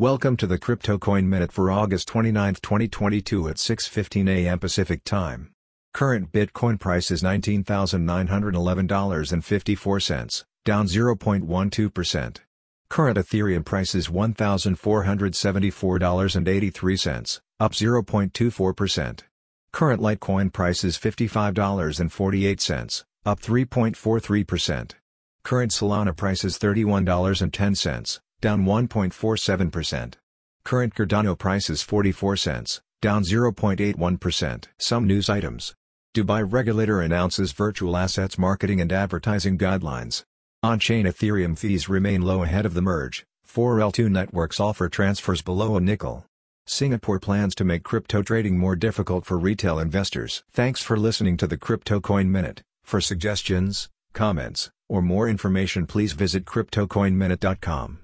Welcome to the Crypto Coin Minute for August 29, 2022 at 6:15 a.m. Pacific Time. Current Bitcoin price is $19,911.54, down 0.12%. Current Ethereum price is $1,474.83, up 0.24%. Current Litecoin price is $55.48, up 3.43%. Current Solana price is $31.10, down 1.47%. Current Cardano price is 44 cents, down 0.81%. Some news items. Dubai regulator announces virtual assets marketing and advertising guidelines. On-chain Ethereum fees remain low ahead of the merge. 4L2 networks offer transfers below a nickel. Singapore plans to make crypto trading more difficult for retail investors. Thanks for listening to the Crypto Coin Minute. For suggestions, comments, or more information please visit cryptocoinminute.com.